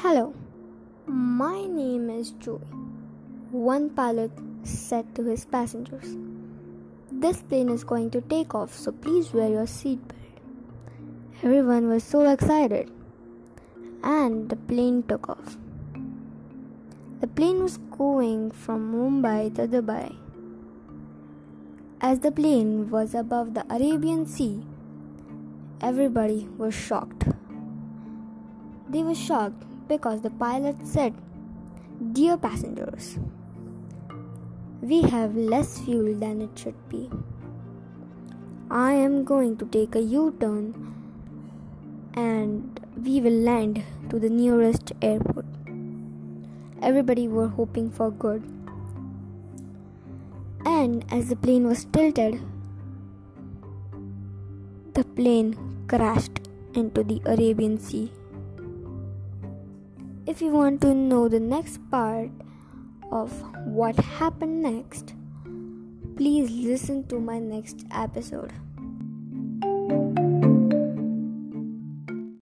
Hello, my name is Joey. One pilot said to his passengers, This plane is going to take off, so please wear your seatbelt. Everyone was so excited, and the plane took off. The plane was going from Mumbai to Dubai. As the plane was above the Arabian Sea, everybody was shocked. They were shocked because the pilot said, Dear passengers, we have less fuel than it should be. I am going to take a U turn and we will land to the nearest airport. Everybody were hoping for good. And as the plane was tilted, the plane crashed into the Arabian Sea. If you want to know the next part of what happened next, please listen to my next episode.